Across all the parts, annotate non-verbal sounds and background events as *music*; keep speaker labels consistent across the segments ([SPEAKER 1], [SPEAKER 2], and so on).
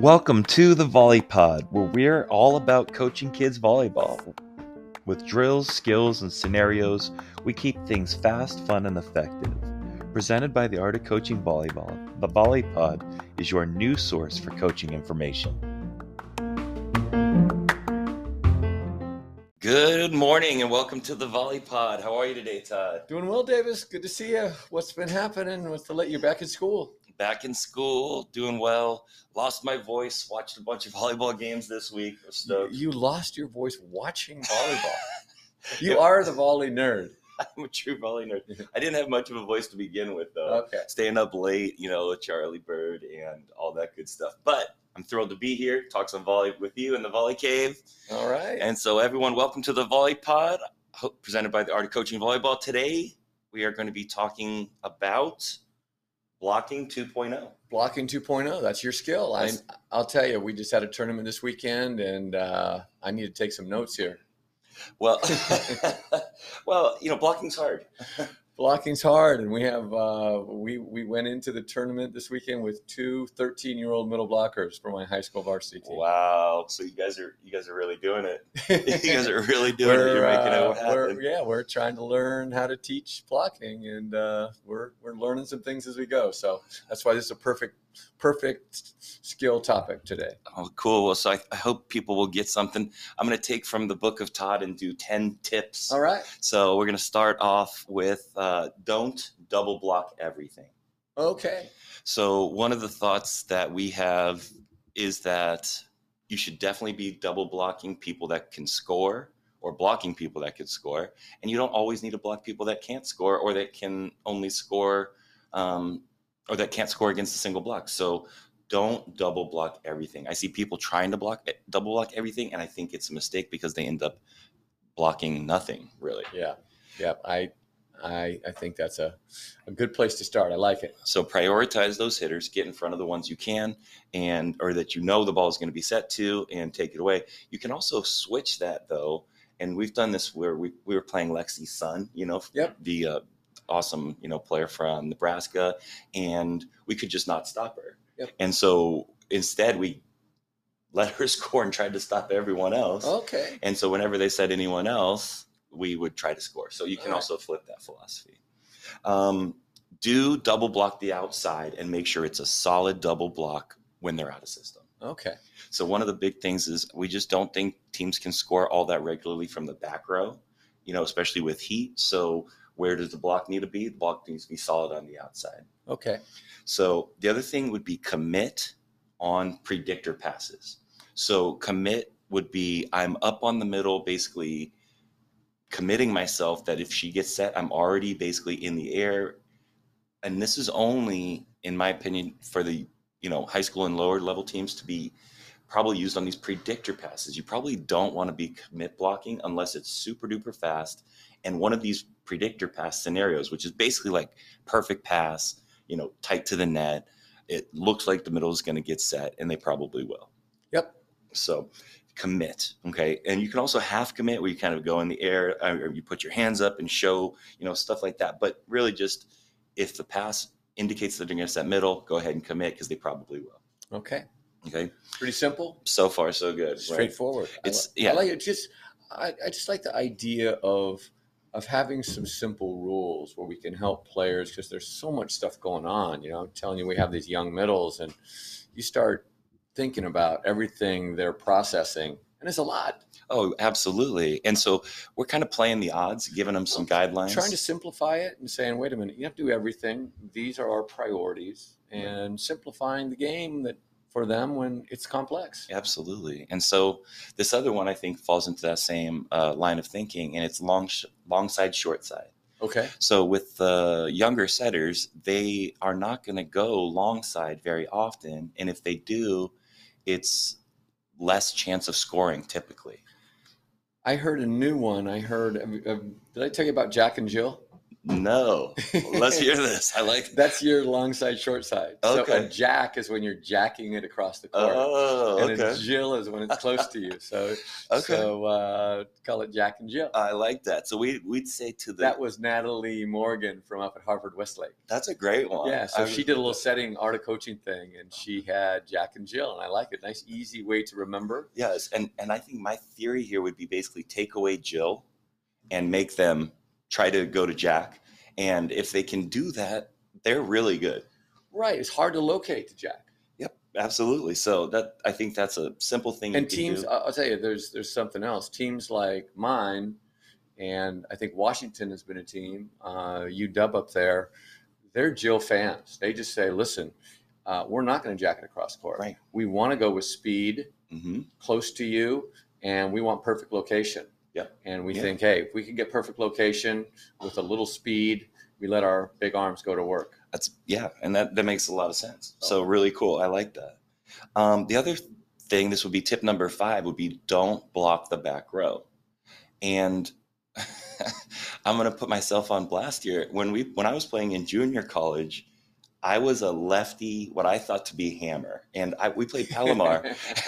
[SPEAKER 1] Welcome to the Volley Pod, where we're all about coaching kids volleyball. With drills, skills, and scenarios, we keep things fast, fun, and effective. Presented by the Art of Coaching Volleyball, the Volley Pod is your new source for coaching information. Good morning and welcome to the Volley Pod. How are you today, Tod?
[SPEAKER 2] Doing well, Davis. Good to see you. What's been happening? What's to let you back in school?
[SPEAKER 1] Back in school, doing well. Lost my voice, watched a bunch of volleyball games this week. Was
[SPEAKER 2] You,
[SPEAKER 1] stoked.
[SPEAKER 2] you lost your voice watching *laughs* volleyball. you are the volley nerd. *laughs*
[SPEAKER 1] I'm a true volley nerd. I didn't have much of a voice to begin with, though.
[SPEAKER 2] Okay.
[SPEAKER 1] Staying up late, you know, with Charlie Bird and all that good stuff. But I'm thrilled to be here, talk some volley with you in the Volley Cave.
[SPEAKER 2] All right.
[SPEAKER 1] And so, everyone, welcome to the Volley Pod, presented by the Art of Coaching Volleyball. Today, we are going to be talking about blocking oh. 2.0.
[SPEAKER 2] Blocking 2.0, that's your skill. I,
[SPEAKER 1] That's-
[SPEAKER 2] I'll tell you, we just had a tournament this weekend, and uh, I need to take some notes here.
[SPEAKER 1] Well, *laughs* well, you know, blocking's hard.
[SPEAKER 2] Blocking's hard, and we have uh, we we went into the tournament this weekend with two 13 year old middle blockers for my high school varsity team.
[SPEAKER 1] Wow. So you guys are you guys are really doing it. *laughs* You guys are really doing it. You're making
[SPEAKER 2] uh, we're- yeah, we're trying to learn how to teach blocking, and uh, we're we're learning some things as we go. So that's why this is a perfect perfect skill topic today.
[SPEAKER 1] Oh, cool. Well, so I, I hope people will get something. I'm going to take from the book of Tod and do 10 tips.
[SPEAKER 2] All right.
[SPEAKER 1] So we're going to start off with uh, don't double block everything.
[SPEAKER 2] Okay.
[SPEAKER 1] So one of the thoughts that we have is that you should definitely be double blocking people that can score or blocking people that could score. And you don't always need to block people that can't score or that can only score um, or that can't score against a single block. So don't double block everything. I see people trying to block double block everything, and I think it's a mistake because they end up blocking nothing really.
[SPEAKER 2] Yeah. Yeah. I I I think that's a a good place to start. I like it.
[SPEAKER 1] So prioritize those hitters, get in front of the ones you can, and or that you know the ball is going to be set to, and take it away. You can also switch that though, and we've done this where we, we were playing Lexi Sun, you know,
[SPEAKER 2] Yep.
[SPEAKER 1] the uh, awesome you know player from Nebraska, and we could just not stop her.
[SPEAKER 2] Yep.
[SPEAKER 1] And so instead we let her *laughs* score and tried to stop everyone else.
[SPEAKER 2] Okay.
[SPEAKER 1] And so whenever they said anyone else, we would try to score. So you can
[SPEAKER 2] right.
[SPEAKER 1] also flip that philosophy. Um, do double block the outside and make sure it's a solid double block when they're out of system.
[SPEAKER 2] Okay.
[SPEAKER 1] So one of the big things is we just don't think teams can score all that regularly from the back row, you know, especially with heat. So where does the block need to be? The block needs to be solid on the outside.
[SPEAKER 2] Okay.
[SPEAKER 1] So the other thing would be commit on predictor passes. So commit would be I'm up on the middle, basically committing myself that if she gets set, I'm already basically in the air. And this is only, in my opinion, for the you know high school and lower level teams to be probably used on these predictor passes. You probably don't want to be commit blocking unless it's super duper fast. And one of these predictor pass scenarios, which is basically like perfect pass, you know, tight to the net. It looks like the middle is going to get set, and they probably will.
[SPEAKER 2] Yep.
[SPEAKER 1] So commit, okay. And you can also half commit, where you kind of go in the air, uh, or you put your hands up and show, you know, stuff like that. But really, just if the pass indicates that they're going to set middle, go ahead and commit because they probably will.
[SPEAKER 2] Okay.
[SPEAKER 1] Okay.
[SPEAKER 2] Pretty simple.
[SPEAKER 1] So far, so good. right?
[SPEAKER 2] straightforward. I
[SPEAKER 1] It's-
[SPEAKER 2] li-
[SPEAKER 1] yeah.
[SPEAKER 2] I like it. Just I, I just like the idea of of having some simple rules where we can help players because there's so much stuff going on. You know, I'm telling you, we have these young middles, and you start thinking about everything they're processing, and it's a lot.
[SPEAKER 1] Oh, absolutely. And so we're kind of playing the odds, giving them some guidelines.
[SPEAKER 2] Trying to simplify it and saying, wait a minute, you have to do everything. These are our priorities, and simplifying the game that for them when it's complex.
[SPEAKER 1] Absolutely. And so this other one, I think, falls into that same uh, line of thinking, and it's long, sh- long side, short side.
[SPEAKER 2] Okay.
[SPEAKER 1] So with the younger setters, they are not going to go long side very often, and if they do, it's less chance of scoring typically.
[SPEAKER 2] I heard a new one. I heard. Uh, did I tell you about Jack and Jill?
[SPEAKER 1] No. Let's hear *laughs* this. I like
[SPEAKER 2] That's your long side, short side.
[SPEAKER 1] Okay.
[SPEAKER 2] So a jack is when you're jacking it across the court.
[SPEAKER 1] Oh,
[SPEAKER 2] and
[SPEAKER 1] okay.
[SPEAKER 2] a Jill is when it's close to you. So, *laughs*
[SPEAKER 1] Okay.
[SPEAKER 2] so uh, call it Jack and Jill.
[SPEAKER 1] I like that. So we we'd say to the
[SPEAKER 2] that was Natalie Morgan from up at Harvard Westlake.
[SPEAKER 1] that's a great one.
[SPEAKER 2] Yeah, so
[SPEAKER 1] I
[SPEAKER 2] she did a little setting art of coaching thing, and she had Jack and Jill, and I like it. Nice, easy way to remember.
[SPEAKER 1] Yes, and and I think my theory here would be basically take away Jill and make them try to go to Jack, and if they can do that, they're really good.
[SPEAKER 2] Right, it's hard to locate the Jack.
[SPEAKER 1] Yep, absolutely. So that I think that's a simple thing.
[SPEAKER 2] And teams. I'll tell you, there's there's something else. Teams like mine, and I think Washington has been a team. Uh, UW up there, they're Jill fans. They just say, listen, uh, we're not going to jack it across court.
[SPEAKER 1] Right.
[SPEAKER 2] We want to go with speed,
[SPEAKER 1] hmm
[SPEAKER 2] close to you, and we want perfect location.
[SPEAKER 1] Yep.
[SPEAKER 2] And we
[SPEAKER 1] Yeah.
[SPEAKER 2] think, hey, if we can get perfect location with a little speed, we let our big arms go to work.
[SPEAKER 1] That's yeah, and that that makes a lot of sense. So really cool. I like that. Um, the other thing, this would be tip number five, would be don't block the back row. And *laughs* I'm gonna put myself on blast here. When we when I was playing in junior college, I was a lefty, what I thought to be hammer, and I, we played Palomar,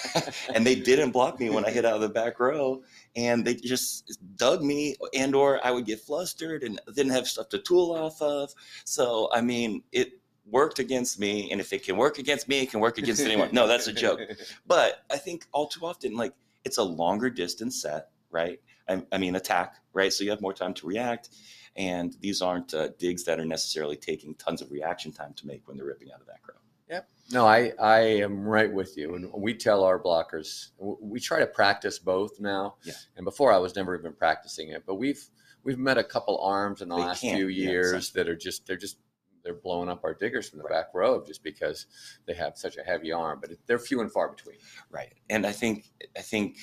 [SPEAKER 1] *laughs* and they didn't block me when I hit out of the back row, and they just dug me, and or I would get flustered and didn't have stuff to tool off of. So I mean, it worked against me, and if it can work against me, it can work against anyone. No, that's a joke. *laughs* But I think all too often, like it's a longer distance set, right? I, I mean, attack, right? So you have more time to react. And these aren't uh, digs that are necessarily taking tons of reaction time to make when they're ripping out of that row. Yeah.
[SPEAKER 2] No, I, I am right with you. And we tell our blockers, we try to practice both now.
[SPEAKER 1] Yeah.
[SPEAKER 2] And before I was never even practicing it, but we've we've met a couple arms in the
[SPEAKER 1] They
[SPEAKER 2] last
[SPEAKER 1] can't,
[SPEAKER 2] few
[SPEAKER 1] yeah,
[SPEAKER 2] years
[SPEAKER 1] exactly.
[SPEAKER 2] that are just they're just they're blowing up our diggers from the
[SPEAKER 1] Right.
[SPEAKER 2] back row just because they have such a heavy arm. But they're few and far between.
[SPEAKER 1] Right. And I think, I think,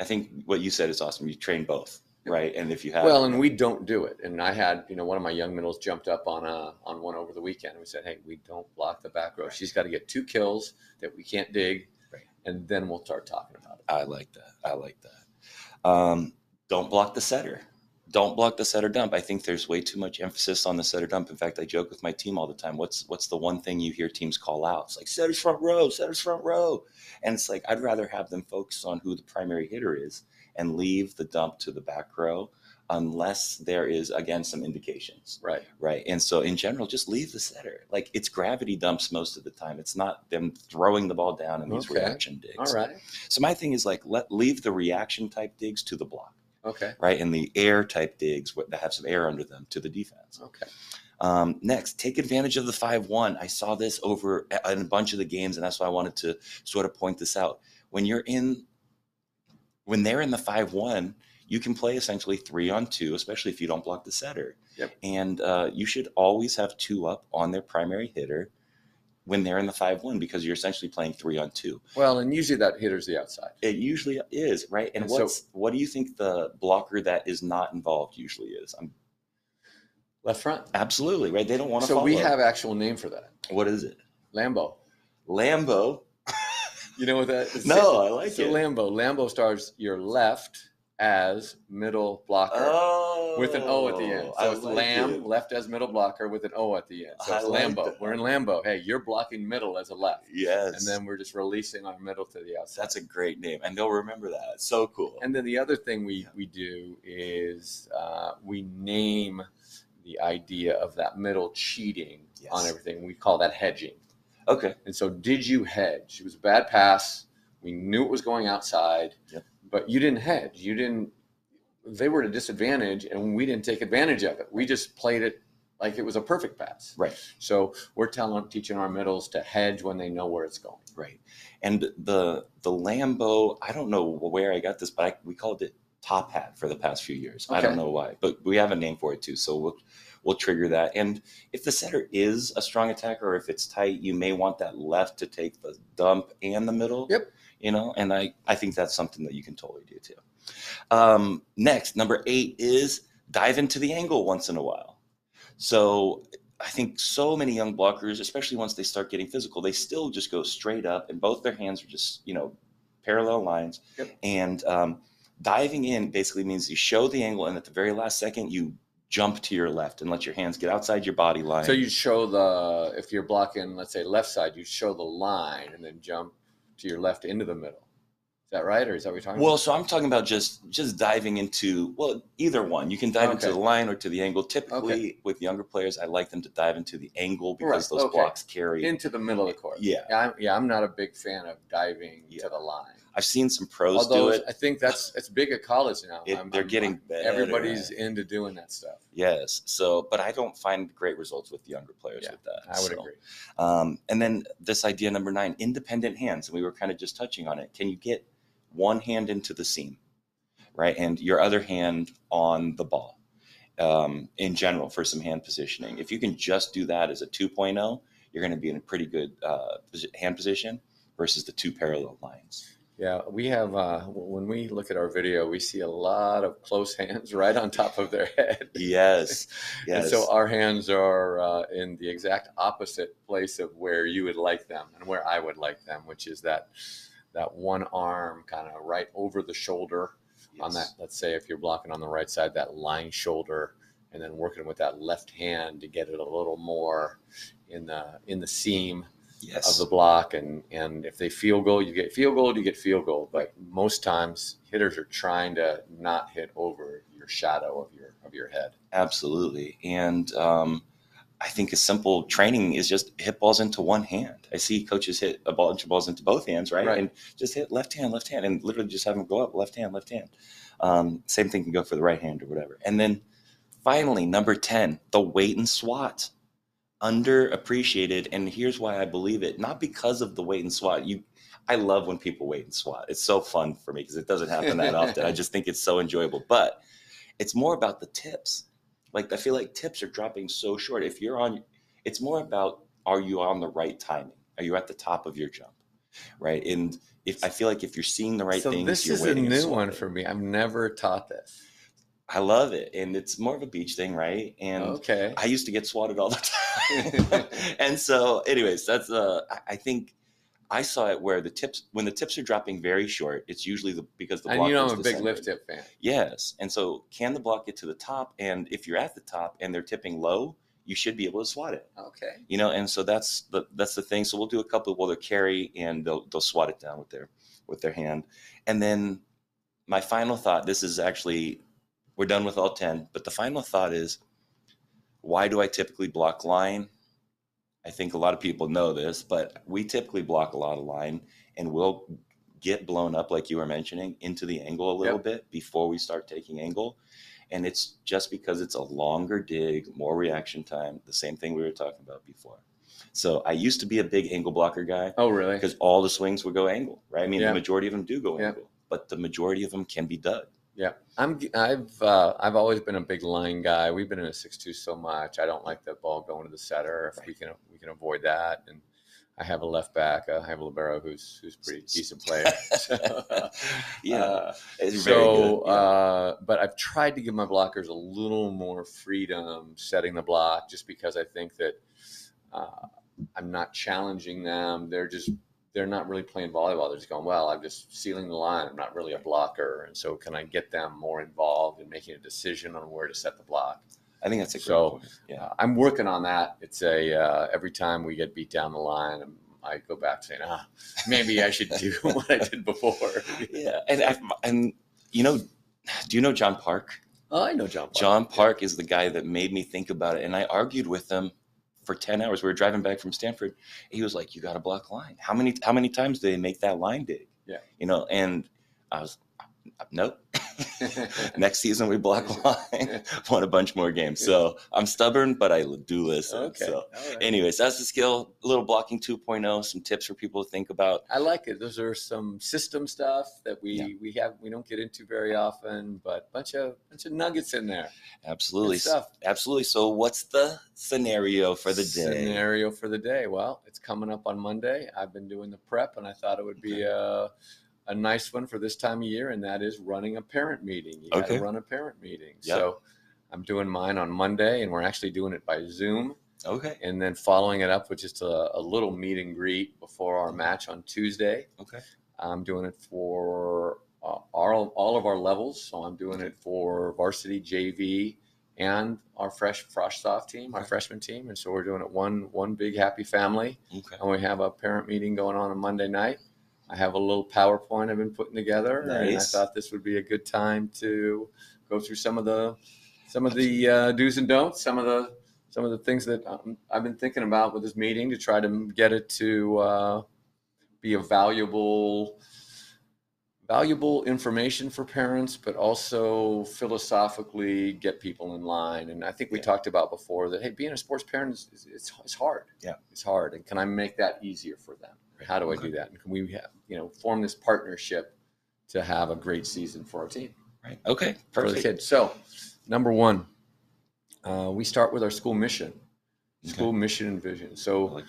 [SPEAKER 1] I think what you said is awesome. You train both, right? And if you have,
[SPEAKER 2] Well, and we don't do it. And I had, you know, one of my young middles jumped up on a on one over the weekend. and We said, hey, we don't block the back row. She's got to get two kills that we can't dig,
[SPEAKER 1] Right.
[SPEAKER 2] and then we'll start talking about it.
[SPEAKER 1] I like that. I like that. Um, don't block the setter. Don't block the setter dump. I think there's way too much emphasis on the setter dump. In fact, I joke with my team all the time. What's what's the one thing you hear teams call out? It's like setters front row, setters front row, and it's like I'd rather have them focus on who the primary hitter is and leave the dump to the back row, unless there is again some indications.
[SPEAKER 2] Right.
[SPEAKER 1] Right. And so in general, just leave the setter. Like it's gravity dumps most of the time. It's not them throwing the ball down in these
[SPEAKER 2] Okay.
[SPEAKER 1] reaction digs.
[SPEAKER 2] All right.
[SPEAKER 1] So my thing is like let leave the reaction type digs to the block,
[SPEAKER 2] Okay.
[SPEAKER 1] right? And the air type digs that have some air under them to the defense.
[SPEAKER 2] Okay.
[SPEAKER 1] Um, next, take advantage of the five one. I saw this over a- in a bunch of the games, and that's why I wanted to sort of point this out. When you're in, when they're in the five one, you can play essentially three on two, especially if you don't block the setter.
[SPEAKER 2] Yep.
[SPEAKER 1] And uh, you should always have two up on their primary hitter when they're in the five one because you're essentially playing three on two.
[SPEAKER 2] Well, and usually that hitter's the outside.
[SPEAKER 1] It usually is, right? And,
[SPEAKER 2] And so-
[SPEAKER 1] what's what do you think the blocker that is not involved usually is? I'm
[SPEAKER 2] Left front.
[SPEAKER 1] absolutely right. They don't want to.
[SPEAKER 2] So we have actual name for that.
[SPEAKER 1] what is it?
[SPEAKER 2] Lambo.
[SPEAKER 1] Lambo.
[SPEAKER 2] You know what that is?
[SPEAKER 1] No, I like
[SPEAKER 2] so
[SPEAKER 1] it.
[SPEAKER 2] Lambo. Lambo stars your left as middle blocker
[SPEAKER 1] Oh,
[SPEAKER 2] with an O at the end.
[SPEAKER 1] I
[SPEAKER 2] So it's
[SPEAKER 1] like
[SPEAKER 2] Lamb,
[SPEAKER 1] it.
[SPEAKER 2] left as middle blocker with an O at the end. So it's
[SPEAKER 1] like
[SPEAKER 2] Lambo.
[SPEAKER 1] that.
[SPEAKER 2] We're in Lambo. Hey, you're blocking middle as a left.
[SPEAKER 1] Yes,
[SPEAKER 2] And then we're just releasing our middle to the outside.
[SPEAKER 1] that's a great name, and they'll remember that. It's so cool.
[SPEAKER 2] And then the other thing we, we do is uh, we name the idea of that middle cheating
[SPEAKER 1] Yes.
[SPEAKER 2] on everything. We call that hedging.
[SPEAKER 1] Okay,
[SPEAKER 2] And so, did you hedge? It was a bad pass. We knew it was going outside,
[SPEAKER 1] Yep.
[SPEAKER 2] but you didn't hedge. You didn't. They were at a disadvantage, and we didn't take advantage of it. We just played it like it was a perfect pass.
[SPEAKER 1] right,
[SPEAKER 2] So we're telling, teaching our middles to hedge when they know where it's going.
[SPEAKER 1] right. And the the Lambo, I don't know where I got this, but I, we called it top hat for the past few years. I don't know why, but we have a name for it too. So we'll we'll trigger that. And if the setter is a strong attacker, or if it's tight, you may want that left to take the dump and the middle.
[SPEAKER 2] Yep.
[SPEAKER 1] You know, and I I think that's something that you can totally do too. Um, next, number eight is dive into the angle once in a while. So I think so many young blockers, especially once they start getting physical, they still just go straight up, and both their hands are just you know parallel lines.
[SPEAKER 2] Yep.
[SPEAKER 1] And um, diving in basically means you show the angle, and at the very last second, you jump to your left and let your hands get outside your body line.
[SPEAKER 2] So you show the if you're blocking, let's say left side, you show the line and then jump to your left into the middle. Is that right, or is that what you're talking about?
[SPEAKER 1] well,
[SPEAKER 2] about?
[SPEAKER 1] so I'm talking about just just diving into well, either one. You can dive into the line or to the angle. Typically, with younger players, I like them to dive into the angle because
[SPEAKER 2] Right,
[SPEAKER 1] those
[SPEAKER 2] okay.
[SPEAKER 1] blocks carry.
[SPEAKER 2] Into the middle of the court.
[SPEAKER 1] yeah,
[SPEAKER 2] Yeah, I'm, yeah, I'm not a big fan of diving
[SPEAKER 1] Yeah.
[SPEAKER 2] to the line.
[SPEAKER 1] I've seen some pros
[SPEAKER 2] Although
[SPEAKER 1] do it.
[SPEAKER 2] I think that's it's big at college now.
[SPEAKER 1] It-
[SPEAKER 2] I'm-
[SPEAKER 1] they're
[SPEAKER 2] I'm-
[SPEAKER 1] getting better.
[SPEAKER 2] everybody's
[SPEAKER 1] it.
[SPEAKER 2] into doing that stuff.
[SPEAKER 1] Yes. So, but I don't find great results with younger players
[SPEAKER 2] Yeah,
[SPEAKER 1] with that.
[SPEAKER 2] I would
[SPEAKER 1] So,
[SPEAKER 2] agree.
[SPEAKER 1] Um, and then this idea number nine, independent hands. And we were kind of just touching on it. Can you get one hand into the seam, right? And your other hand on the ball um, in general for some hand positioning. If you can just do that as a 2.0, you're going to be in a pretty good uh, hand position versus the two parallel lines.
[SPEAKER 2] Yeah, we have uh, when we look at our video, we see a lot of close *laughs* hands right on top of their head.
[SPEAKER 1] Yes. *laughs*
[SPEAKER 2] And so our hands are uh, in the exact opposite place of where you would like them and where I would like them, which is that that one arm kind of right over the shoulder on that. Let's say if you're blocking on the right side, that line shoulder, and then working with that left hand to get it a little more in the in the seam
[SPEAKER 1] Yes.
[SPEAKER 2] of the block and and if they field goal you get field goal you get field goal but most times hitters are trying to not hit over your shadow of your of your head
[SPEAKER 1] Absolutely. And um, I think a simple training is just hit balls into one hand. I see coaches hit a bunch of balls into both hands, right?
[SPEAKER 2] Right.
[SPEAKER 1] And just hit left hand, left hand, and literally just have them go up left hand, left hand. Um, same thing can go for the right hand or whatever. And then finally, number 10, the wait and swat. Underappreciated. And here's why I believe it not because of the wait and swat. You, I love when people wait and swat. It's so fun for me because it doesn't happen that often. I just think it's so enjoyable. But it's more about the tips. Like I feel like tips are dropping so short. If you're on, it's more about are you on the right timing? Are you at the top of your jump, right? And if I feel like if you're seeing the right
[SPEAKER 2] so
[SPEAKER 1] things,
[SPEAKER 2] this
[SPEAKER 1] you're
[SPEAKER 2] is a new one for me i've never taught this
[SPEAKER 1] I love it, and it's more of a beach thing, right? And
[SPEAKER 2] okay
[SPEAKER 1] I used to get swatted all the *laughs* time, *laughs* and so, anyways, that's uh, I- think. I saw it where the tips when the tips are dropping very short, it's usually the because the block.
[SPEAKER 2] and you know i'm a big lift tip fan
[SPEAKER 1] Yes. And so can the block get to the top? And if you're at the top and they're tipping low, you should be able to swat it.
[SPEAKER 2] okay
[SPEAKER 1] You know, and so that's the that's the thing. So we'll do a couple well they'll carry and they'll they'll swat it down with their with their hand. And then my final thought, this is actually we're done with all 10, but the final thought is why do I typically block line? I think a lot of people know this, but we typically block a lot of line and we'll get blown up, like you were mentioning, into the angle a little
[SPEAKER 2] Yep.
[SPEAKER 1] bit before we start taking angle. And it's just because it's a longer dig, more reaction time, the same thing we were talking about before. So I used to be a big angle blocker guy
[SPEAKER 2] oh really
[SPEAKER 1] because all the swings would go angle, right? I mean, the majority of them do go angle, but the majority of them can be dug.
[SPEAKER 2] Yeah, I'm. I've uh, I've always been a big line guy. We've been in a six-two so much. I don't like the ball going to the setter. If
[SPEAKER 1] Right.
[SPEAKER 2] we can we can avoid that, and I have a left back. uh, I have a libero who's who's a pretty decent player. *laughs* So, *laughs*
[SPEAKER 1] Yeah,
[SPEAKER 2] uh, so,
[SPEAKER 1] good. Yeah.
[SPEAKER 2] uh, but I've tried to give my blockers a little more freedom setting the block, just because I think that uh, I'm not challenging them. They're just they're not really playing volleyball. They're just going, well, I'm just sealing the line. I'm not really a blocker, and so can I get them more involved in making a decision on where to set the block?
[SPEAKER 1] I think that's a
[SPEAKER 2] so,
[SPEAKER 1] point. Yeah.
[SPEAKER 2] Uh, I'm working on that. It's a uh, every time we get beat down the line, I'm, I go back saying, ah, maybe I should do *laughs* what I did before.
[SPEAKER 1] Yeah, and I, and you know, do you know John Park?
[SPEAKER 2] Oh, I know John. Park.
[SPEAKER 1] John Park is the guy that made me think about it, and I argued with him for ten hours. We were driving back from Stanford. He was like, "You got to block line. How many how many times do they make that line dig?
[SPEAKER 2] Yeah.
[SPEAKER 1] you know." And I was, nope. *laughs* Next season we block line. *laughs* Won a bunch more games. So I'm stubborn, but I do listen.
[SPEAKER 2] okay.
[SPEAKER 1] So,
[SPEAKER 2] right.
[SPEAKER 1] anyways, that's the skill. A little blocking 2.0. Some tips for people to think about.
[SPEAKER 2] I like it. Those are some system stuff that we
[SPEAKER 1] Yeah.
[SPEAKER 2] we have we don't get into very often, but bunch of bunch of nuggets in there.
[SPEAKER 1] Absolutely. Absolutely. So, what's the scenario for the day?
[SPEAKER 2] Scenario for the day. Well, it's coming up on Monday. I've been doing the prep, and I thought it would be a, a nice one for this time of year, and that is running a parent meeting. You got to run a parent meeting.
[SPEAKER 1] Yep.
[SPEAKER 2] So I'm doing mine on Monday, and we're actually doing it by Zoom,
[SPEAKER 1] Okay.
[SPEAKER 2] and then following it up with just a, a little meet and greet before our match on Tuesday.
[SPEAKER 1] Okay.
[SPEAKER 2] I'm doing it for uh, all, all of our levels. So I'm doing it for varsity, JV, and our fresh frosh soft team, our freshman team, and so we're doing it one one big happy family.
[SPEAKER 1] Okay.
[SPEAKER 2] And we have a parent meeting going on on Monday night. I have a little PowerPoint I've been putting together, and I thought this would be a good time to go through some of the some of the uh, do's and don'ts, some of the some of the things that um, I've been thinking about with this meeting to try to get it to uh, be a valuable valuable information for parents, but also philosophically get people in line. And I think we
[SPEAKER 1] Yeah.
[SPEAKER 2] talked about before that hey, being a sports parent is, is it's, it's hard.
[SPEAKER 1] Yeah.
[SPEAKER 2] it's hard. And can I make that easier for them? How do I do that? And can we have you know form this partnership to have a great season for our team?
[SPEAKER 1] Right. Okay.
[SPEAKER 2] for the
[SPEAKER 1] Perfect.
[SPEAKER 2] kids. So, number one, uh, we start with our school mission, school mission and vision. So,
[SPEAKER 1] like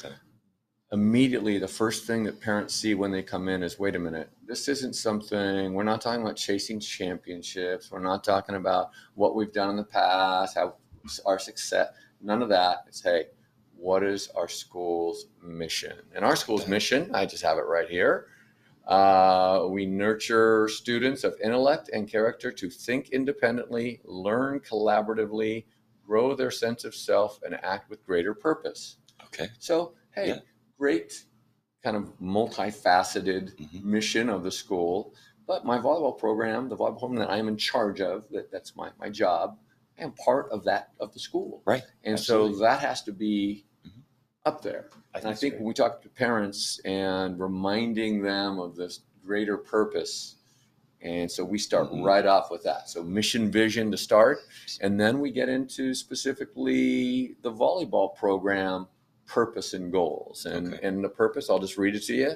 [SPEAKER 2] immediately, the first thing that parents see when they come in is wait a minute, this isn't something, we're not talking about chasing championships. We're not talking about what we've done in the past, how our success, none of that. It's hey, what is our school's mission? And our school's mission, I just have it right here. Uh, we nurture students of intellect and character to think independently, learn collaboratively, grow their sense of self, and act with greater purpose.
[SPEAKER 1] Okay.
[SPEAKER 2] So, hey,
[SPEAKER 1] Yeah.
[SPEAKER 2] great kind of multifaceted
[SPEAKER 1] Mhm.
[SPEAKER 2] mission of the school. But my volleyball program, the volleyball program that I'm in charge of, that, that's my, my job, I am part of that of the school.
[SPEAKER 1] Right.
[SPEAKER 2] And
[SPEAKER 1] Absolutely.
[SPEAKER 2] so that has to be. Up there. And I think when we talk to parents and reminding them of this greater purpose, and so we start
[SPEAKER 1] Mhm.
[SPEAKER 2] right off with that. So mission, vision to start, and then we get into specifically the volleyball program purpose and goals. And
[SPEAKER 1] Okay.
[SPEAKER 2] and the purpose, I'll just read it to you.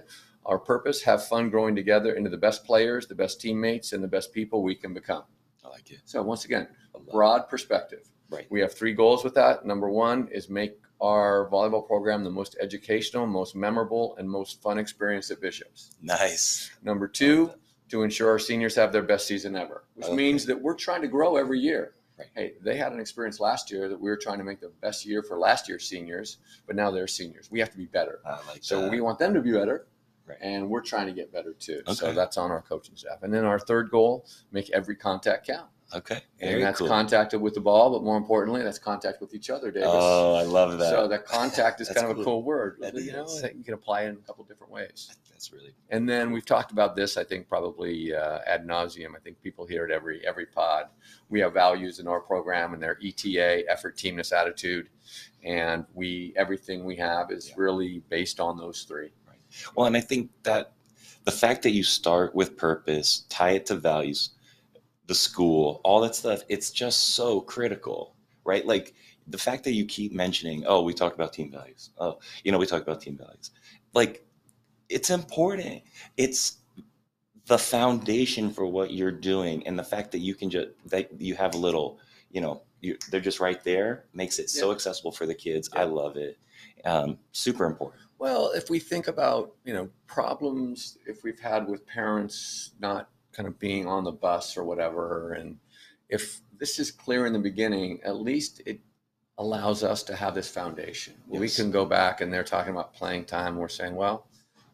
[SPEAKER 2] Our purpose: have fun growing together into the best players, the best teammates, and the best people we can become.
[SPEAKER 1] I like it.
[SPEAKER 2] So once again,
[SPEAKER 1] I it.
[SPEAKER 2] broad perspective.
[SPEAKER 1] Right.
[SPEAKER 2] We have three goals with that. Number one is make our volleyball program the most educational, most memorable, and most fun experience at Bishops.
[SPEAKER 1] Nice.
[SPEAKER 2] Number two, to ensure our seniors have their best season ever, which
[SPEAKER 1] Okay.
[SPEAKER 2] means that we're trying to grow every year.
[SPEAKER 1] Right.
[SPEAKER 2] Hey, they had an experience last year that we were trying to make the best year for last year's seniors, but now they're seniors. We have to be better.
[SPEAKER 1] Like
[SPEAKER 2] So
[SPEAKER 1] that.
[SPEAKER 2] we want them to be better,
[SPEAKER 1] Right.
[SPEAKER 2] and we're trying to get better too. So that's on our coaching staff. And then our third goal: make every contact count.
[SPEAKER 1] Okay.
[SPEAKER 2] And that's
[SPEAKER 1] cool.
[SPEAKER 2] contact with the ball, but more importantly, that's contact with each other, Davis.
[SPEAKER 1] Oh, I love that.
[SPEAKER 2] So that contact is *laughs* kind of a
[SPEAKER 1] cool.
[SPEAKER 2] cool word.
[SPEAKER 1] That
[SPEAKER 2] you know,
[SPEAKER 1] is.
[SPEAKER 2] that you can apply it in a couple different ways.
[SPEAKER 1] That's really
[SPEAKER 2] And then we've talked about this, I think, probably uh, ad nauseum. I think people hear it every every pod. We have values in our program, and they're ETA, effort, teamness, attitude, and we everything we have is
[SPEAKER 1] Yeah.
[SPEAKER 2] really based on those three. Right.
[SPEAKER 1] well. And I think that the fact that you start with purpose, tie it to values, the school, all that stuff, it's just so critical, right? Like the fact that you keep mentioning, oh, we talked about team values. Oh, you know, we talked about team values. Like it's important. It's the foundation for what you're doing, and the fact that you can just that you have a little, you know, you, they're just right there makes it so accessible for the kids.
[SPEAKER 2] Yeah.
[SPEAKER 1] I love it. Um, super important.
[SPEAKER 2] Well, if we think about you know problems if we've had with parents not kind of being on the bus or whatever, and if this is clear in the beginning, at least it allows us to have this foundation. where We can go back and they're talking about playing time. We're saying, well,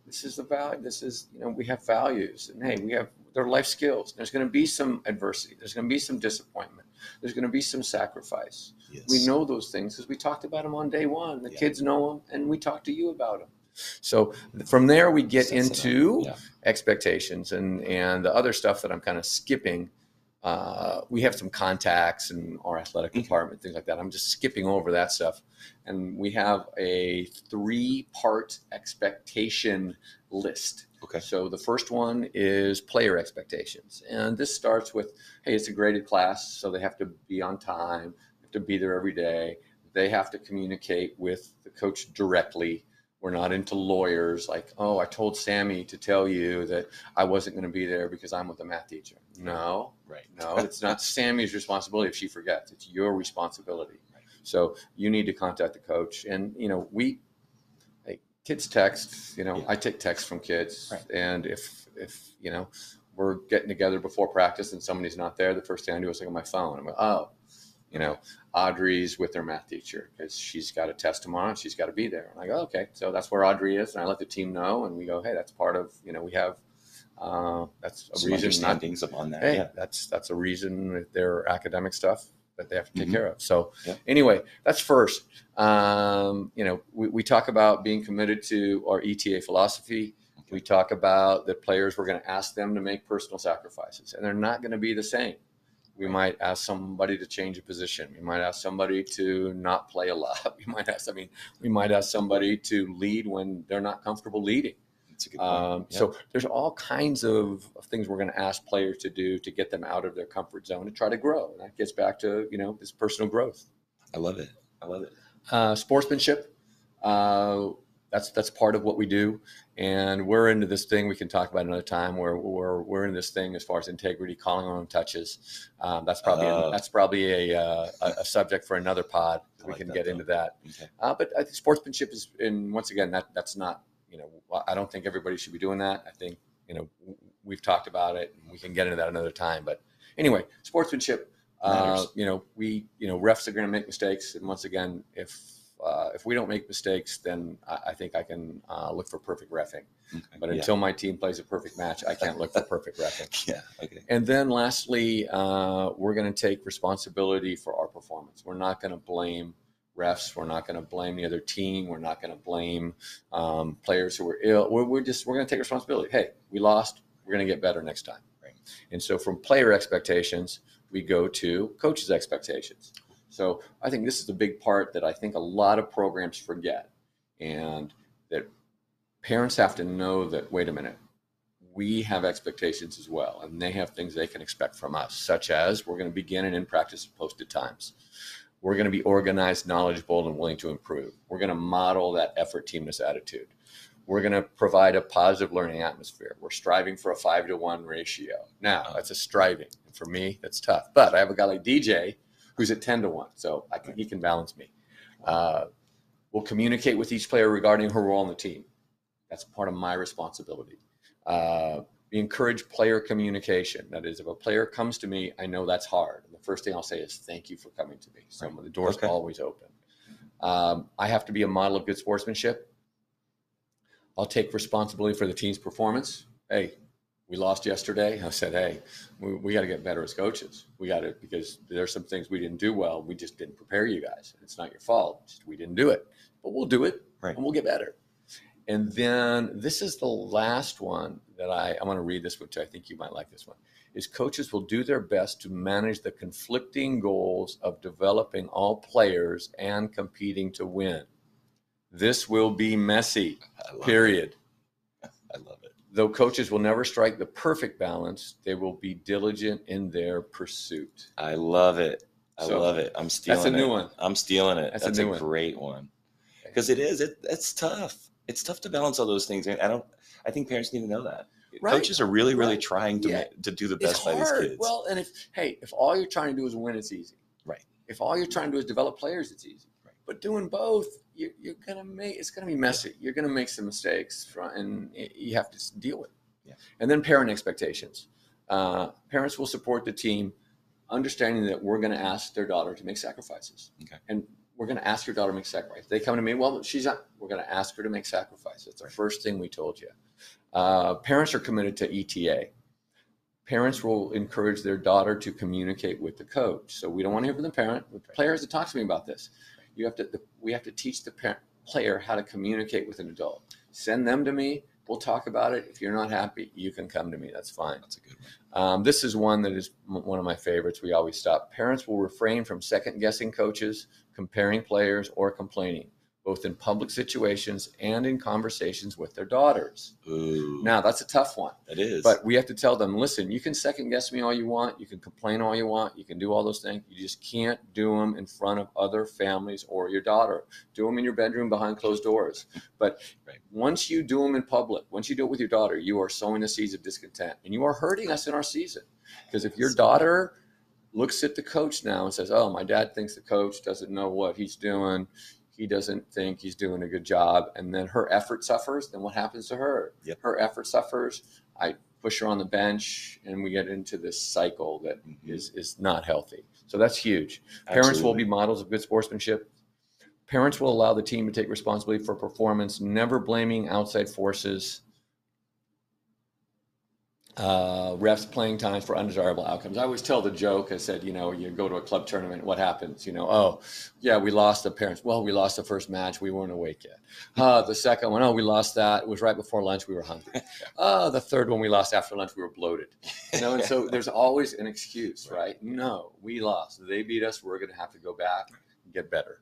[SPEAKER 2] this is the value. This is you know we have values, and hey, we have their life skills. There's going to be some adversity. There's going to be some disappointment. There's going to be some sacrifice.
[SPEAKER 1] Yes.
[SPEAKER 2] We know those things because we talked about them on day one. The
[SPEAKER 1] Yeah.
[SPEAKER 2] kids know them, and we talk to you about them. So from there, we get into
[SPEAKER 1] Yeah.
[SPEAKER 2] expectations and and the other stuff that I'm kind of skipping. Uh, we have some contacts and our athletic
[SPEAKER 1] Mhm.
[SPEAKER 2] department, things like that. I'm just skipping over that stuff, and we have a three-part expectation list.
[SPEAKER 1] Okay.
[SPEAKER 2] So the first one is player expectations, and this starts with, hey, it's a graded class, so they have to be on time, have to be there every day. They have to communicate with the coach directly. We're not into lawyers like, oh, I told Sammy to tell you that I wasn't going to be there because I'm with the math teacher. No,
[SPEAKER 1] Right.
[SPEAKER 2] no, it's not *laughs* Sammy's responsibility if she forgets. It's your responsibility.
[SPEAKER 1] Right.
[SPEAKER 2] So you need to contact the coach. And, you know, we, like, kids text, you know,
[SPEAKER 1] Yeah.
[SPEAKER 2] I take texts from kids.
[SPEAKER 1] Right.
[SPEAKER 2] And if, if, you know, we're getting together before practice and somebody's not there, the first thing I do is look at my phone. I'm like, oh, you know, Audrey's with her math teacher because she's got a test tomorrow and she's got to be there. And I go, okay, so that's where Audrey is. And I let the team know and we go, hey, that's part of, you know, we have, uh, that's a
[SPEAKER 1] Some
[SPEAKER 2] reason not
[SPEAKER 1] understandings upon that.
[SPEAKER 2] hey,
[SPEAKER 1] Yeah.
[SPEAKER 2] that's that's a reason with their academic stuff. that they have to take
[SPEAKER 1] Mhm.
[SPEAKER 2] care of. So
[SPEAKER 1] Yep.
[SPEAKER 2] anyway, that's first. Um, you know, we, we talk about being committed to our ETA philosophy. We talk about that players, we're going to ask them to make personal sacrifices, and they're not going to be the same. We might ask somebody to change a position. We might ask somebody to not play a lot. *laughs* We might ask, I mean, we might ask somebody to lead when they're not comfortable leading.
[SPEAKER 1] That's a good point.
[SPEAKER 2] Um,
[SPEAKER 1] Yeah.
[SPEAKER 2] So there's all kinds of, of things we're going to ask players to do to get them out of their comfort zone and try to grow. And that gets back to you know this personal growth,
[SPEAKER 1] I love it. I love it.
[SPEAKER 2] uh, sportsmanship. Uh, that's that's part of what we do, and we're into this thing. We can talk about another time. Where we're we're in this thing as far as integrity, calling on touches. Um, that's probably
[SPEAKER 1] Oh.
[SPEAKER 2] that's probably a, uh, a a subject for another pod.
[SPEAKER 1] I
[SPEAKER 2] We
[SPEAKER 1] like
[SPEAKER 2] can get
[SPEAKER 1] though.
[SPEAKER 2] into that.
[SPEAKER 1] Okay.
[SPEAKER 2] Uh, but I think sportsmanship is, and once again, that that's not, you know, I don't think everybody should be doing that. I think, you know, we've talked about it, and we can get into that another time. But anyway, sportsmanship. Uh, you know, we, you know, refs are going to make mistakes, and once again, if uh, if we don't make mistakes, then I, I think I can uh, look for perfect refing.
[SPEAKER 1] Okay.
[SPEAKER 2] But
[SPEAKER 1] yeah.
[SPEAKER 2] until my team plays a perfect match, I can't look for perfect refing. *laughs*
[SPEAKER 1] yeah. Okay.
[SPEAKER 2] And then lastly, uh, we're going to take responsibility for our performance. We're not going to blame refs. We're not going to blame the other team. We're not going to blame um, players who were ill. We're, we're just we're going to take responsibility. Hey, we lost. We're going to get better next time.
[SPEAKER 1] Right.
[SPEAKER 2] And so from player expectations, we go to coaches' expectations. So I think this is a big part that I think a lot of programs forget, and that parents have to know that. Wait a minute we have expectations as well, and they have things they can expect from us, such as we're going to begin and in practice at posted times. We're going to be organized, knowledgeable, and willing to improve. We're going to model that effort teamness attitude. We're going to provide a positive learning atmosphere. We're striving for a five to one ratio. Now, that's a striving. For me, that's tough. But I have a guy like DJ who's at 10 to 1, so I can, he can balance me. Uh, we'll communicate with each player regarding her role on the team. That's part of my responsibility. Uh, we encourage player communication. That is, if a player comes to me, I know that's hard. And the first thing I'll say is, "Thank you for coming to me." So
[SPEAKER 1] Right.
[SPEAKER 2] the door's
[SPEAKER 1] Okay.
[SPEAKER 2] always open. Um, I have to be a model of good sportsmanship. I'll take responsibility for the team's performance. Hey, we lost yesterday. I said, "Hey, we, we got to get better as coaches. We got to because there's some things we didn't do well. We just didn't prepare you guys. It's not your fault. Just we didn't do it, but we'll do it,
[SPEAKER 1] Right.
[SPEAKER 2] and we'll get better." And then this is the last one that I, I want to read this one too. I think you might like this one. Is coaches will do their best to manage the conflicting goals of developing all players and competing to win. This will be messy, period.
[SPEAKER 1] It. I love it.
[SPEAKER 2] Though coaches will never strike the perfect balance, they will be diligent in their pursuit.
[SPEAKER 1] I love it. I
[SPEAKER 2] So,
[SPEAKER 1] love it. I'm stealing
[SPEAKER 2] That's a new
[SPEAKER 1] it.
[SPEAKER 2] one.
[SPEAKER 1] I'm stealing it.
[SPEAKER 2] That's a
[SPEAKER 1] That's,
[SPEAKER 2] new
[SPEAKER 1] a, great one. Because it is. It, it's tough. It's tough to balance all those things. I don't. I think parents need to know that.
[SPEAKER 2] Right.
[SPEAKER 1] Coaches are really, really
[SPEAKER 2] Right.
[SPEAKER 1] trying to
[SPEAKER 2] Yeah.
[SPEAKER 1] ma- to do the best by these kids.
[SPEAKER 2] Well, and if hey, if all you're trying to do is win, it's easy.
[SPEAKER 1] Right.
[SPEAKER 2] If all you're trying to do is develop players, it's easy. But doing both, you're, you're gonna make it's gonna be messy. You're gonna make some mistakes, and you have to deal with. it.
[SPEAKER 1] Yeah.
[SPEAKER 2] And then parent expectations. Uh, parents will support the team, understanding that we're going to ask their daughter to make sacrifices.
[SPEAKER 1] Okay.
[SPEAKER 2] And we're going to ask your daughter to make sacrifices. They come to me, well, she's not. We're going to ask her to make sacrifices. That's the first thing we told you. Uh, parents are committed to ETA. Parents will encourage their daughter to communicate with the coach. So we don't want to hear from the parent. The player has to talk to me about this. You have to. We have to teach the parent, player how to communicate with an adult. Send them to me. We'll talk about it. If you're not happy, you can come to me. That's fine.
[SPEAKER 1] That's a good one.
[SPEAKER 2] Um, this is one that is m- one of my favorites. We always stop. Parents will refrain from second guessing coaches, comparing players, or complaining, both in public situations and in conversations with their daughters.
[SPEAKER 1] Ooh,
[SPEAKER 2] Now, that's a tough one,
[SPEAKER 1] it is.
[SPEAKER 2] but we have to tell them listen, you can second guess me all you want, you can complain all you want, you can do all those things. You just can't do them in front of other families or your daughter. Do them in your bedroom behind closed doors. But
[SPEAKER 1] Right.
[SPEAKER 2] once you do them in public, once you do it with your daughter, you are sowing the seeds of discontent and you are hurting us in our season. Because if your daughter looks at the coach now and says, Oh, my dad thinks the coach doesn't know what he's doing, he doesn't think he's doing a good job, and then her effort suffers, then what happens to her?
[SPEAKER 1] Yep.
[SPEAKER 2] Her effort suffers. I push her on the bench, and we get into this cycle that
[SPEAKER 1] Mhm.
[SPEAKER 2] is, is not healthy. So that's huge. Parents will be models of good sportsmanship. Parents will allow the team to take responsibility for performance, never blaming outside forces. Uh, refs playing times for undesirable outcomes. I always tell the joke. I said, you know, you go to a club tournament, what happens? You know, oh, yeah, we lost the parents. Well, we lost the first match. We weren't awake yet. Uh, the second one, oh, we lost that. It was right before lunch. We were hungry. *laughs* Uh, the third one, we lost after lunch. We were bloated. You know, and so *laughs* there's always an excuse, right? No, we lost. They beat us. We're going to have to go back and get better.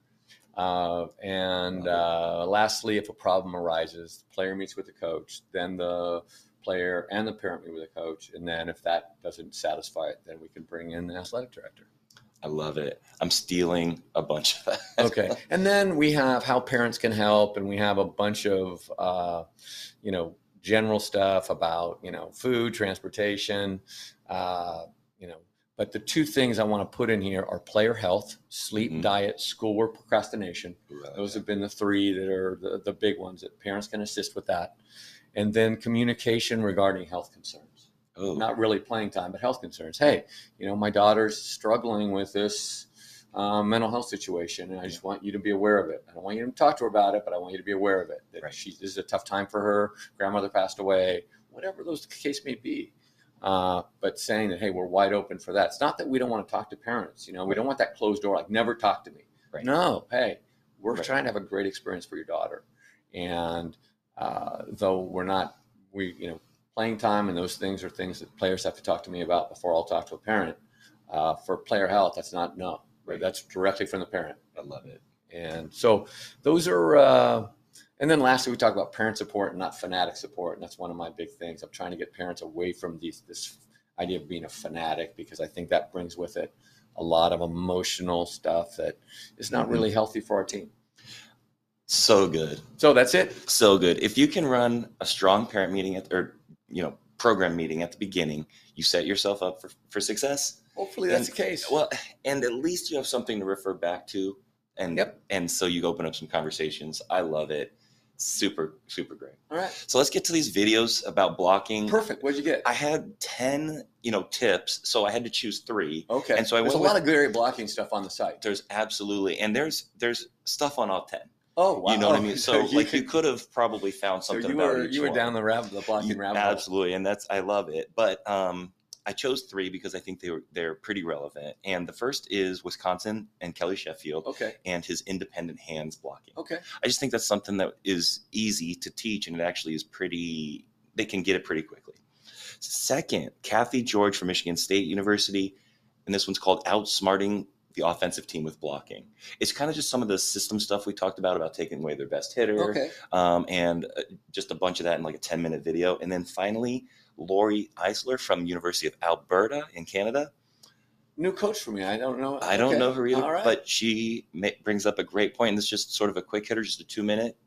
[SPEAKER 2] Uh, and uh, lastly, if a problem arises, the player meets with the coach, then the player and the parent meet with the coach. And then if that doesn't satisfy it, then we can bring in the athletic director.
[SPEAKER 1] I love it. I'm stealing a bunch of that.
[SPEAKER 2] okay. *laughs* And then we have how parents can help, and we have a bunch of, uh, you know, general stuff about, you know, food, transportation, uh, you know, but the two things I want to put in here are player health, sleep,
[SPEAKER 1] Mhm.
[SPEAKER 2] diet, schoolwork, procrastination. Those have been the three that are the, the big ones that parents can assist with that. And then communication regarding health concerns.
[SPEAKER 1] Oh,
[SPEAKER 2] Not really playing time, but health concerns. Hey, you know, my daughter's struggling with this um, mental health situation, and I just want you to be aware of it. I don't want you to talk to her about it, but I want you to be aware of it. That
[SPEAKER 1] Right.
[SPEAKER 2] she, this is a tough time for her. Grandmother passed away, whatever those the case may be. Uh, but saying that, hey, we're wide open for that. It's not that we don't want to talk to parents. You know, we don't want that closed door, like never talk to me.
[SPEAKER 1] Right.
[SPEAKER 2] No, hey, we're
[SPEAKER 1] Right.
[SPEAKER 2] trying to have a great experience for your daughter. And uh, though we're not, we, you know, playing time and those things are things that players have to talk to me about before I'll talk to a parent. Uh, for player health, that's not no.
[SPEAKER 1] Right.
[SPEAKER 2] That's directly from the parent.
[SPEAKER 1] I love it.
[SPEAKER 2] And so those are, uh, and then lastly, we talk about parent support and not fanatic support. And that's one of my big things. I'm trying to get parents away from these, this idea of being a fanatic because I think that brings with it a lot of emotional stuff that is not
[SPEAKER 1] Mhm.
[SPEAKER 2] really healthy for our team.
[SPEAKER 1] So good.
[SPEAKER 2] So that's it.
[SPEAKER 1] So good. If you can run a strong parent meeting at, or, you know, program meeting at the beginning, you set yourself up for, for success.
[SPEAKER 2] Hopefully that's
[SPEAKER 1] And-
[SPEAKER 2] the case.
[SPEAKER 1] Well, and at least you have something to refer back to. And,
[SPEAKER 2] Yep.
[SPEAKER 1] and so you open up some conversations. I love it. Super, super great.
[SPEAKER 2] All right.
[SPEAKER 1] So let's get to these videos about blocking.
[SPEAKER 2] Perfect. What'd you get?
[SPEAKER 1] I had 10, you know, tips. So I had to choose three.
[SPEAKER 2] Okay.
[SPEAKER 1] And so I
[SPEAKER 2] There's a
[SPEAKER 1] went
[SPEAKER 2] lot of great blocking stuff on the site.
[SPEAKER 1] There's absolutely, and there's, there's stuff on all 10.
[SPEAKER 2] Oh, wow.
[SPEAKER 1] You know what I mean? So like you *laughs*
[SPEAKER 2] could-
[SPEAKER 1] have probably found
[SPEAKER 2] so
[SPEAKER 1] something
[SPEAKER 2] you
[SPEAKER 1] about
[SPEAKER 2] were you were
[SPEAKER 1] one.
[SPEAKER 2] down the rabbit, the blocking
[SPEAKER 1] You-
[SPEAKER 2] rabbit.
[SPEAKER 1] Absolutely, and that's I love it. But um, I chose three because I think they were they're pretty relevant. And the first is Wisconsin and Kelly Sheffield
[SPEAKER 2] Okay.
[SPEAKER 1] and his independent hands blocking.
[SPEAKER 2] Okay.
[SPEAKER 1] I just think that's something that is easy to teach, and it actually is pretty. They can get it pretty quickly. Second, Cathy George from Michigan State University, and this one's called "Outsmarting the Offensive Team with Blocking." It's kind of just some of the system stuff we talked about about taking away their best hitter,
[SPEAKER 2] Okay.
[SPEAKER 1] um, and uh, just a bunch of that in like a 10 minute video. And then finally, Laurie Eisler from University of Alberta in Canada.
[SPEAKER 2] New coach for me. I don't know.
[SPEAKER 1] I don't
[SPEAKER 2] Okay.
[SPEAKER 1] know her either,
[SPEAKER 2] right.
[SPEAKER 1] but she brings up a great point. And this is just sort of a quick hitter, just a two minute.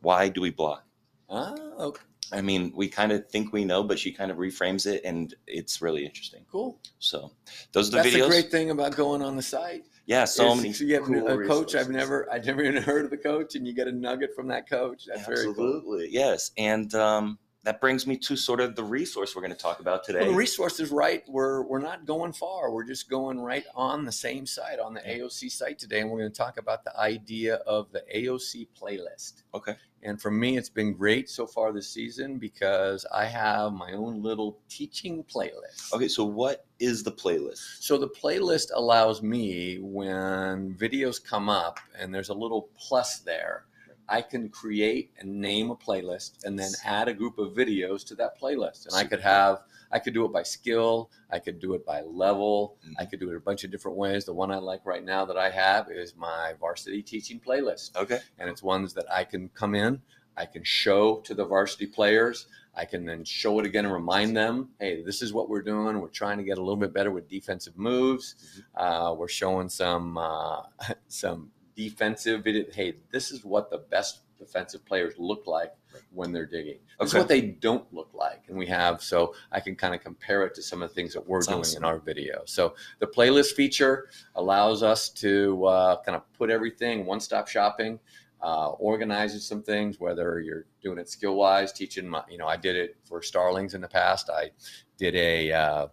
[SPEAKER 1] Why do we block?
[SPEAKER 2] Ah, okay.
[SPEAKER 1] I mean, we kind of think we know, but she kind of reframes it, and it's really interesting.
[SPEAKER 2] Cool.
[SPEAKER 1] So those are the
[SPEAKER 2] That's
[SPEAKER 1] videos.
[SPEAKER 2] That's the great thing about going on the site.
[SPEAKER 1] yeah, so
[SPEAKER 2] is
[SPEAKER 1] many.
[SPEAKER 2] You have
[SPEAKER 1] cool
[SPEAKER 2] a coach I've never, I've never even heard of the coach, and you get a nugget from that coach. That's very cool.
[SPEAKER 1] Absolutely, yes. And um, that brings me to sort of the resource we're going to talk about today.
[SPEAKER 2] Well, the resource is right. We're we're not going far. We're just going right on the same site on the AOC site today, and we're going to talk about the idea of the AOC playlist.
[SPEAKER 1] Okay.
[SPEAKER 2] And for me, it's been great so far this season because I have my own little teaching playlist.
[SPEAKER 1] Okay, so what is the playlist?
[SPEAKER 2] So the playlist allows me when videos come up and there's a little plus there, I can create and name a playlist and then add a group of videos to that playlist. And I could have I could do it by skill, I could do it by level,
[SPEAKER 1] Mhm.
[SPEAKER 2] I could do it a bunch of different ways. The one I like right now that I have is my varsity teaching playlist
[SPEAKER 1] Okay.
[SPEAKER 2] and it's ones that I can come in, I can show to the varsity players. I can then show it again and remind them, hey, this is what we're doing. We're trying to get a little bit better with defensive moves. Uh, we're showing some uh, *laughs* some defensive video. Hey, this is what the best defensive players look like when they're digging. This is
[SPEAKER 1] Okay.
[SPEAKER 2] what they don't look like, and we have so I can kind of compare it to some of the things that we're
[SPEAKER 1] That's
[SPEAKER 2] doing
[SPEAKER 1] awesome.
[SPEAKER 2] in our video. So the playlist feature allows us to uh, kind of put everything one stop shopping uh, organizes some things, whether you're doing it skill wise, teaching. My, you know, I did it for Starlings in the past. I did a uh,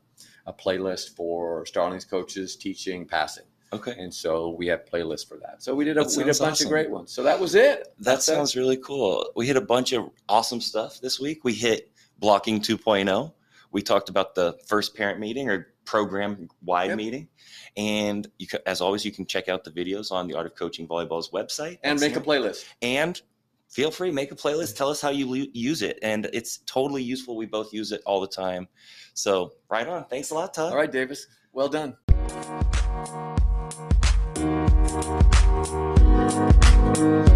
[SPEAKER 2] a playlist for Starlings coaches teaching passing,
[SPEAKER 1] Okay.
[SPEAKER 2] and so we have playlists for that. So we did a we did a bunch
[SPEAKER 1] awesome.
[SPEAKER 2] of great ones. So that was it.
[SPEAKER 1] That
[SPEAKER 2] That's it.
[SPEAKER 1] sounds really cool. We hit a bunch of awesome stuff this week. We hit blocking 2.0. We talked about the first parent meeting or program wide
[SPEAKER 2] Yep.
[SPEAKER 1] meeting, and you can, as always, you can check out the videos on the Art of Coaching Volleyball's website
[SPEAKER 2] And make a playlist.
[SPEAKER 1] and feel free make a playlist tell us how you use it and it's totally useful we both use it all the time so right on thanks a lot tod
[SPEAKER 2] All right, Davis. Well done.
[SPEAKER 3] Thank